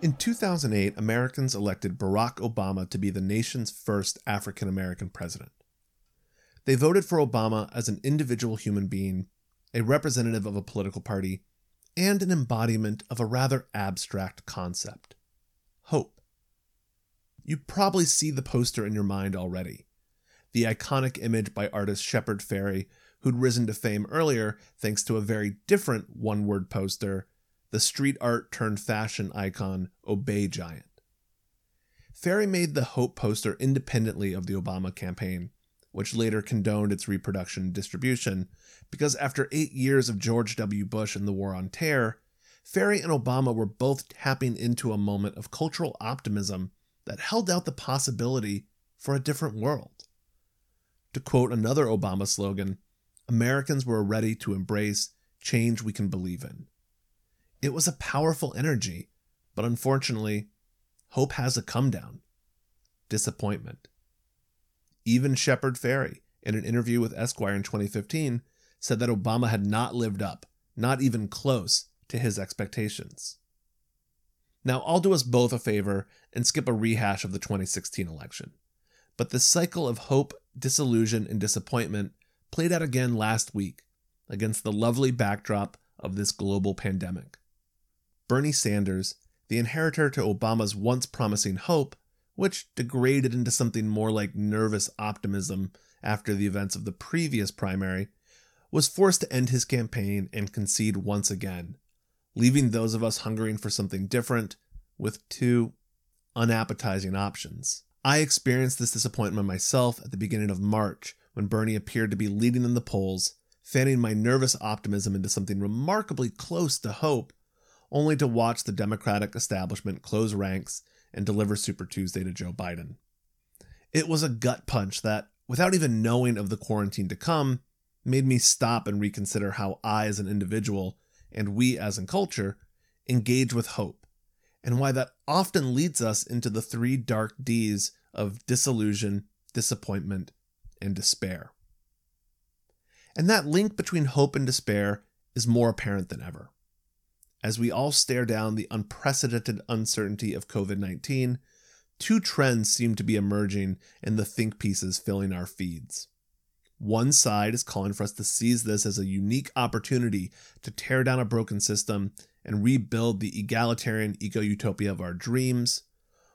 In 2008, Americans elected Barack Obama to be the nation's first African American president. They voted for Obama as an individual human being, a representative of a political party, and an embodiment of a rather abstract concept hope. You probably see the poster in your mind already. The iconic image by artist Shepard Fairey, who'd risen to fame earlier thanks to a very different one word poster the street art turned fashion icon Obey Giant. Fairey made the Hope poster independently of the Obama campaign, which later condoned its reproduction and distribution, because after eight years of George W. Bush and the War on Terror, Fairey and Obama were both tapping into a moment of cultural optimism that held out the possibility for a different world. To quote another Obama slogan, Americans were ready to embrace change we can believe in. It was a powerful energy, but unfortunately, hope has a come down disappointment. Even Shepard Fairey, in an interview with Esquire in 2015, said that Obama had not lived up, not even close, to his expectations. Now, I'll do us both a favor and skip a rehash of the 2016 election. But the cycle of hope, disillusion, and disappointment played out again last week against the lovely backdrop of this global pandemic. Bernie Sanders, the inheritor to Obama's once promising hope, which degraded into something more like nervous optimism after the events of the previous primary, was forced to end his campaign and concede once again, leaving those of us hungering for something different with two unappetizing options. I experienced this disappointment myself at the beginning of March when Bernie appeared to be leading in the polls, fanning my nervous optimism into something remarkably close to hope only to watch the Democratic establishment close ranks and deliver Super Tuesday to Joe Biden. It was a gut punch that, without even knowing of the quarantine to come, made me stop and reconsider how I, as an individual, and we as in culture, engage with hope, and why that often leads us into the three dark D's of disillusion, disappointment, and despair. And that link between hope and despair is more apparent than ever. As we all stare down the unprecedented uncertainty of COVID 19, two trends seem to be emerging in the think pieces filling our feeds. One side is calling for us to seize this as a unique opportunity to tear down a broken system and rebuild the egalitarian eco utopia of our dreams,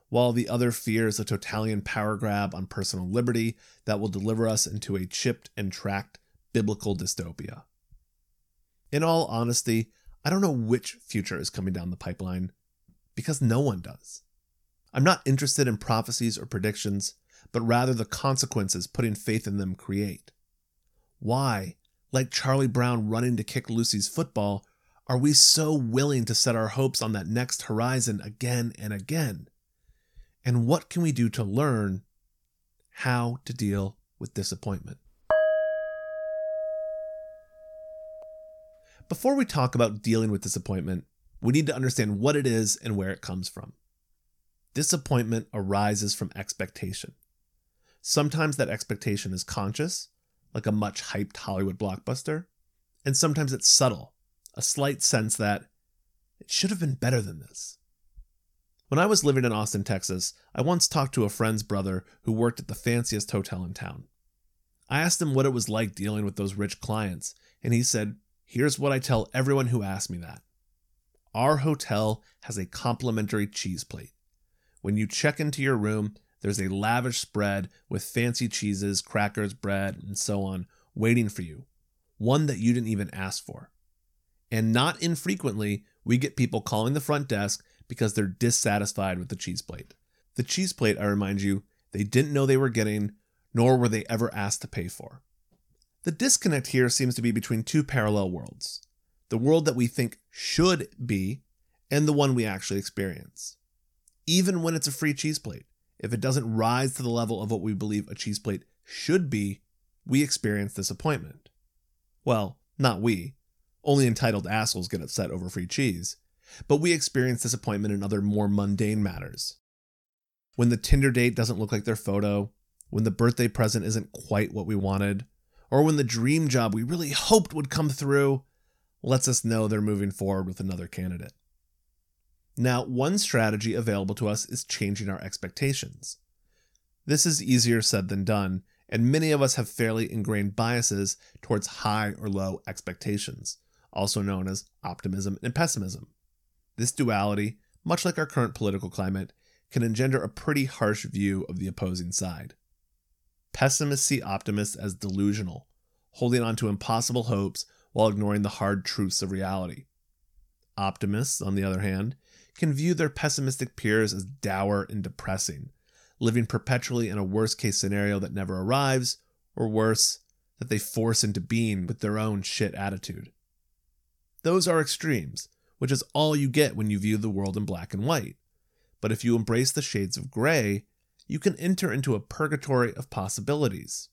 while the other fears a totalitarian power grab on personal liberty that will deliver us into a chipped and tracked biblical dystopia. In all honesty, I don't know which future is coming down the pipeline because no one does. I'm not interested in prophecies or predictions, but rather the consequences putting faith in them create. Why, like Charlie Brown running to kick Lucy's football, are we so willing to set our hopes on that next horizon again and again? And what can we do to learn how to deal with disappointment? Before we talk about dealing with disappointment, we need to understand what it is and where it comes from. Disappointment arises from expectation. Sometimes that expectation is conscious, like a much hyped Hollywood blockbuster, and sometimes it's subtle, a slight sense that it should have been better than this. When I was living in Austin, Texas, I once talked to a friend's brother who worked at the fanciest hotel in town. I asked him what it was like dealing with those rich clients, and he said, Here's what I tell everyone who asks me that Our hotel has a complimentary cheese plate. When you check into your room, there's a lavish spread with fancy cheeses, crackers, bread, and so on waiting for you, one that you didn't even ask for. And not infrequently, we get people calling the front desk because they're dissatisfied with the cheese plate. The cheese plate, I remind you, they didn't know they were getting, nor were they ever asked to pay for. The disconnect here seems to be between two parallel worlds the world that we think should be, and the one we actually experience. Even when it's a free cheese plate, if it doesn't rise to the level of what we believe a cheese plate should be, we experience disappointment. Well, not we. Only entitled assholes get upset over free cheese. But we experience disappointment in other more mundane matters. When the Tinder date doesn't look like their photo, when the birthday present isn't quite what we wanted, or when the dream job we really hoped would come through lets us know they're moving forward with another candidate. Now, one strategy available to us is changing our expectations. This is easier said than done, and many of us have fairly ingrained biases towards high or low expectations, also known as optimism and pessimism. This duality, much like our current political climate, can engender a pretty harsh view of the opposing side. Pessimists see optimists as delusional, holding on to impossible hopes while ignoring the hard truths of reality. Optimists, on the other hand, can view their pessimistic peers as dour and depressing, living perpetually in a worst case scenario that never arrives, or worse, that they force into being with their own shit attitude. Those are extremes, which is all you get when you view the world in black and white. But if you embrace the shades of gray, you can enter into a purgatory of possibilities.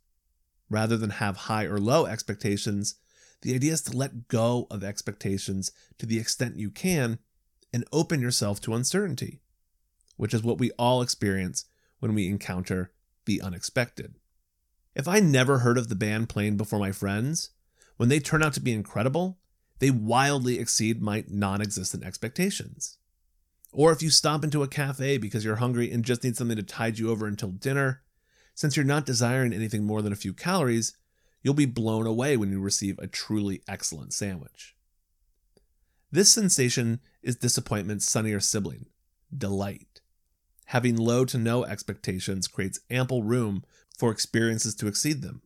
Rather than have high or low expectations, the idea is to let go of expectations to the extent you can and open yourself to uncertainty, which is what we all experience when we encounter the unexpected. If I never heard of the band playing before my friends, when they turn out to be incredible, they wildly exceed my non existent expectations. Or if you stop into a cafe because you're hungry and just need something to tide you over until dinner, since you're not desiring anything more than a few calories, you'll be blown away when you receive a truly excellent sandwich. This sensation is disappointment's sunnier sibling, delight. Having low to no expectations creates ample room for experiences to exceed them.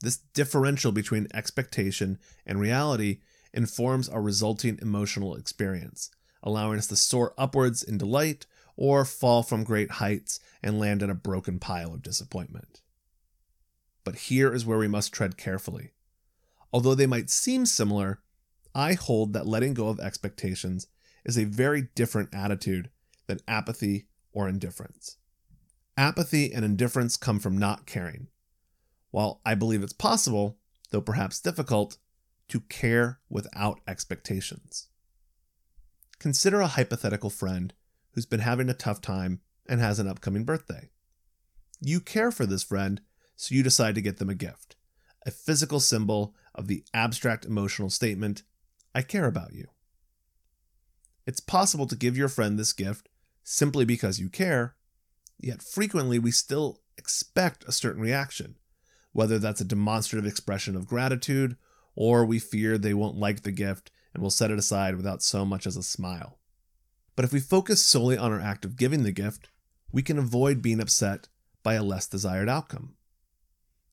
This differential between expectation and reality informs our resulting emotional experience, allowing us to soar upwards in delight or fall from great heights and land in a broken pile of disappointment. But here is where we must tread carefully. Although they might seem similar, I hold that letting go of expectations is a very different attitude than apathy or indifference. Apathy and indifference come from not caring. While I believe it's possible, though perhaps difficult, to care without expectations. Consider a hypothetical friend who's been having a tough time and has an upcoming birthday. You care for this friend, so you decide to get them a gift, a physical symbol of the abstract emotional statement, I care about you. It's possible to give your friend this gift simply because you care, yet frequently we still expect a certain reaction, whether that's a demonstrative expression of gratitude or we fear they won't like the gift and will set it aside without so much as a smile. But if we focus solely on our act of giving the gift, we can avoid being upset by a less desired outcome.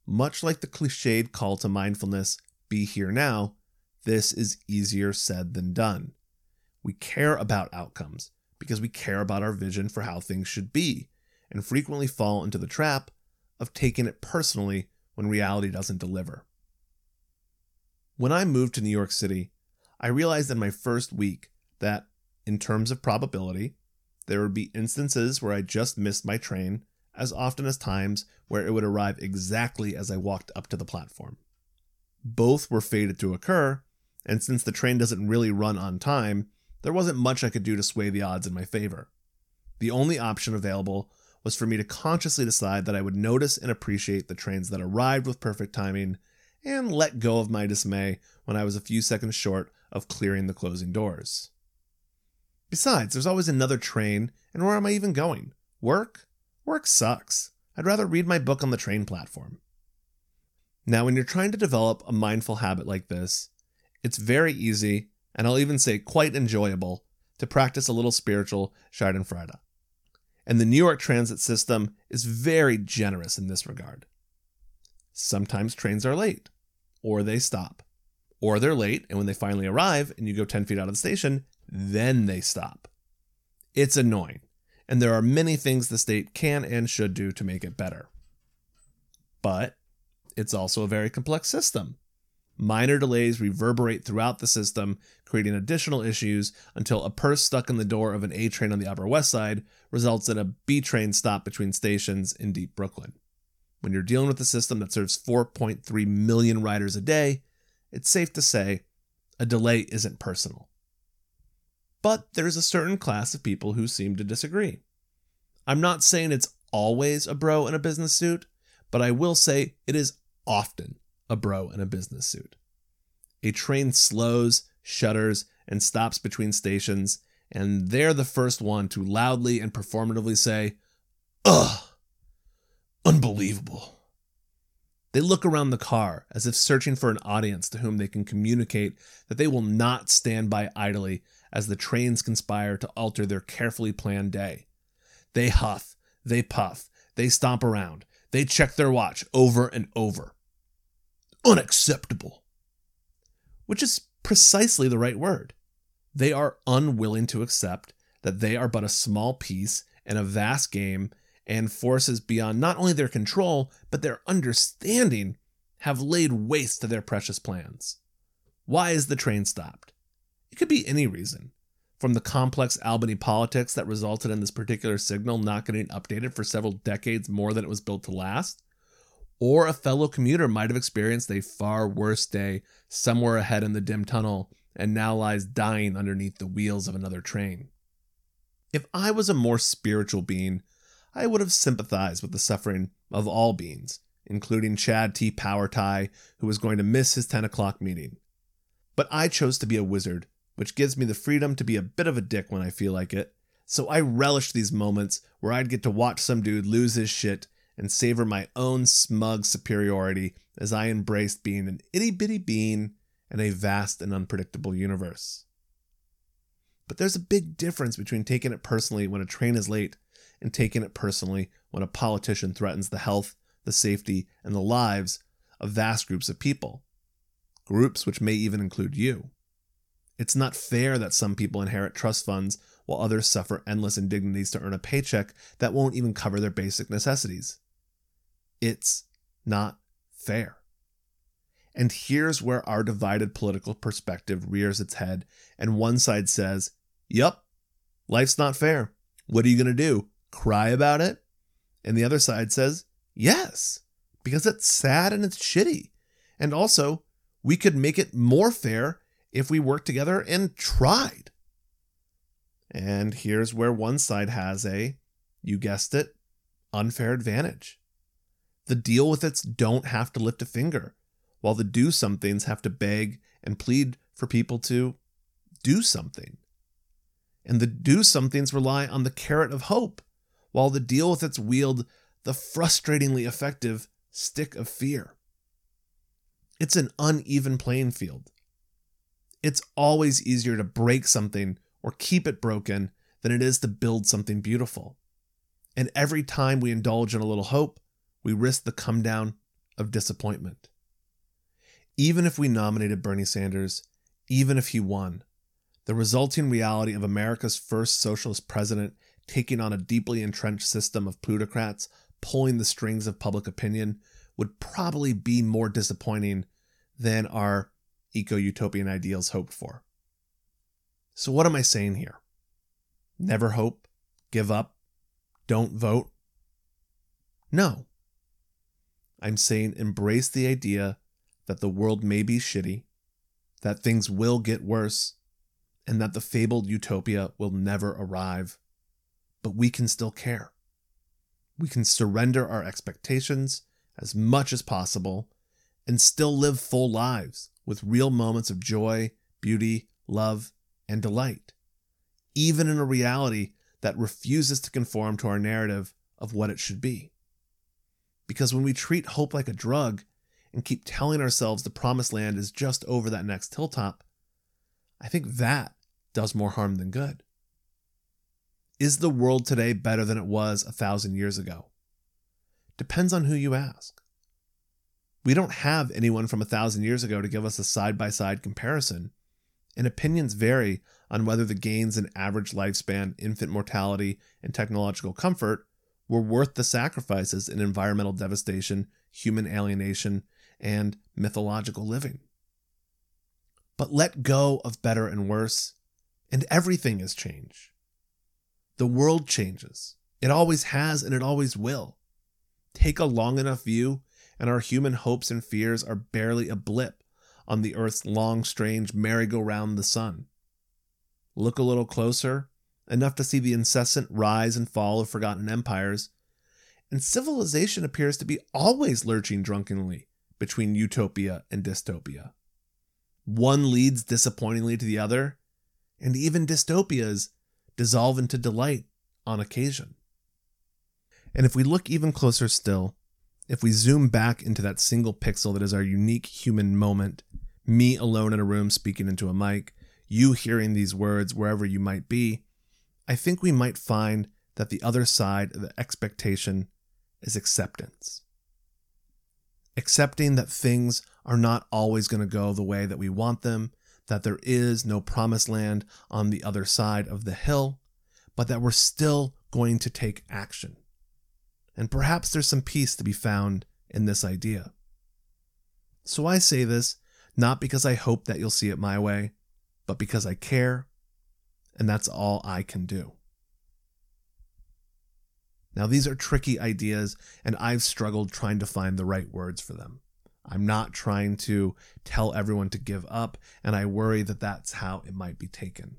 Much like the cliched call to mindfulness, be here now, this is easier said than done. We care about outcomes because we care about our vision for how things should be, and frequently fall into the trap of taking it personally when reality doesn't deliver. When I moved to New York City, I realized in my first week that, in terms of probability, there would be instances where I just missed my train as often as times where it would arrive exactly as I walked up to the platform. Both were fated to occur, and since the train doesn't really run on time, there wasn't much I could do to sway the odds in my favor. The only option available was for me to consciously decide that I would notice and appreciate the trains that arrived with perfect timing and let go of my dismay when I was a few seconds short of clearing the closing doors. Besides, there's always another train, and where am I even going? Work? Work sucks. I'd rather read my book on the train platform. Now, when you're trying to develop a mindful habit like this, it's very easy, and I'll even say quite enjoyable, to practice a little spiritual Schadenfreude. And the New York transit system is very generous in this regard. Sometimes trains are late, or they stop, or they're late, and when they finally arrive and you go 10 feet out of the station, then they stop. It's annoying. and there are many things the state can and should do to make it better. But it's also a very complex system. Minor delays reverberate throughout the system, creating additional issues until a purse stuck in the door of an A train on the Upper West Side results in a B train stop between stations in deep Brooklyn. When you're dealing with a system that serves 4.3 million riders a day, it's safe to say a delay isn't personal. But there's a certain class of people who seem to disagree. I'm not saying it's always a bro in a business suit, but I will say it is often a bro in a business suit. A train slows, shudders, and stops between stations, and they're the first one to loudly and performatively say, Ugh, unbelievable. They look around the car as if searching for an audience to whom they can communicate that they will not stand by idly as the trains conspire to alter their carefully planned day. They huff, they puff, they stomp around, they check their watch over and over unacceptable. Which is precisely the right word. They are unwilling to accept that they are but a small piece in a vast game and forces beyond not only their control, but their understanding have laid waste to their precious plans. Why is the train stopped? It could be any reason. From the complex Albany politics that resulted in this particular signal not getting updated for several decades more than it was built to last, or a fellow commuter might have experienced a far worse day somewhere ahead in the dim tunnel and now lies dying underneath the wheels of another train. If I was a more spiritual being, I would have sympathized with the suffering of all beings, including Chad T. Power Tie, who was going to miss his 10 o'clock meeting. But I chose to be a wizard, which gives me the freedom to be a bit of a dick when I feel like it, so I relished these moments where I'd get to watch some dude lose his shit and savor my own smug superiority as I embraced being an itty bitty being in a vast and unpredictable universe. But there's a big difference between taking it personally when a train is late and taking it personally when a politician threatens the health, the safety, and the lives of vast groups of people. Groups which may even include you. It's not fair that some people inherit trust funds while others suffer endless indignities to earn a paycheck that won't even cover their basic necessities. It's not fair. And here's where our divided political perspective rears its head, and one side says, Yup, life's not fair. What are you going to do? Cry about it? And the other side says, Yes, because it's sad and it's shitty. And also, we could make it more fair if we worked together and tried. And here's where one side has a, you guessed it, unfair advantage. The deal with its don't have to lift a finger, while the do somethings have to beg and plead for people to do something. And the do somethings rely on the carrot of hope, while the deal with its wield the frustratingly effective stick of fear. It's an uneven playing field. It's always easier to break something or keep it broken than it is to build something beautiful. And every time we indulge in a little hope, we risk the come down of disappointment. Even if we nominated Bernie Sanders, even if he won, the resulting reality of America's first socialist president taking on a deeply entrenched system of plutocrats pulling the strings of public opinion would probably be more disappointing than our eco utopian ideals hoped for. So, what am I saying here? Never hope, give up, don't vote? No. I'm saying embrace the idea that the world may be shitty, that things will get worse, and that the fabled utopia will never arrive. But we can still care. We can surrender our expectations as much as possible and still live full lives with real moments of joy, beauty, love, and delight, even in a reality that refuses to conform to our narrative of what it should be. Because when we treat hope like a drug and keep telling ourselves the promised land is just over that next hilltop, I think that does more harm than good. Is the world today better than it was a thousand years ago? Depends on who you ask. We don't have anyone from a thousand years ago to give us a side by side comparison, and opinions vary on whether the gains in average lifespan, infant mortality, and technological comfort were worth the sacrifices in environmental devastation, human alienation, and mythological living. But let go of better and worse, and everything is change. The world changes. It always has and it always will. Take a long enough view, and our human hopes and fears are barely a blip on the Earth's long, strange merry-go-round the sun. Look a little closer, enough to see the incessant rise and fall of forgotten empires, and civilization appears to be always lurching drunkenly between utopia and dystopia. One leads disappointingly to the other, and even dystopias dissolve into delight on occasion. And if we look even closer still, if we zoom back into that single pixel that is our unique human moment, me alone in a room speaking into a mic, you hearing these words wherever you might be, I think we might find that the other side of the expectation is acceptance. Accepting that things are not always going to go the way that we want them, that there is no promised land on the other side of the hill, but that we're still going to take action. And perhaps there's some peace to be found in this idea. So I say this not because I hope that you'll see it my way, but because I care, and that's all I can do. Now, these are tricky ideas, and I've struggled trying to find the right words for them. I'm not trying to tell everyone to give up, and I worry that that's how it might be taken.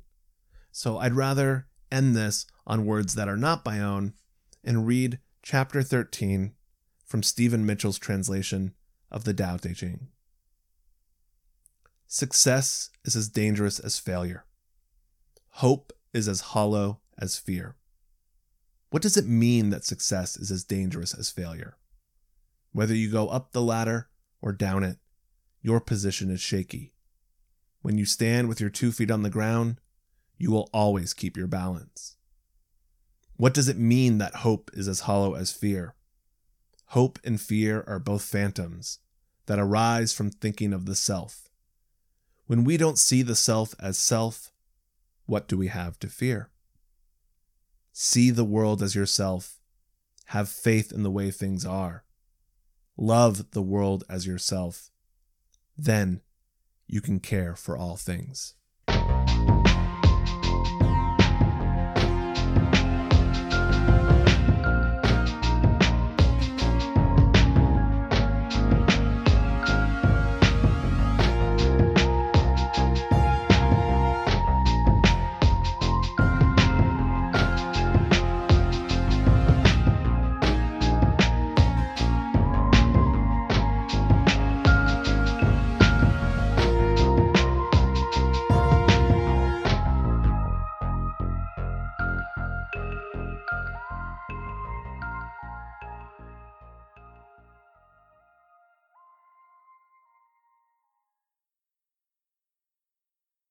So I'd rather end this on words that are not my own and read chapter 13 from Stephen Mitchell's translation of the Tao Te Ching. Success is as dangerous as failure. Hope is as hollow as fear. What does it mean that success is as dangerous as failure? Whether you go up the ladder or down it, your position is shaky. When you stand with your two feet on the ground, you will always keep your balance. What does it mean that hope is as hollow as fear? Hope and fear are both phantoms that arise from thinking of the self. When we don't see the self as self, what do we have to fear? See the world as yourself. Have faith in the way things are. Love the world as yourself. Then you can care for all things.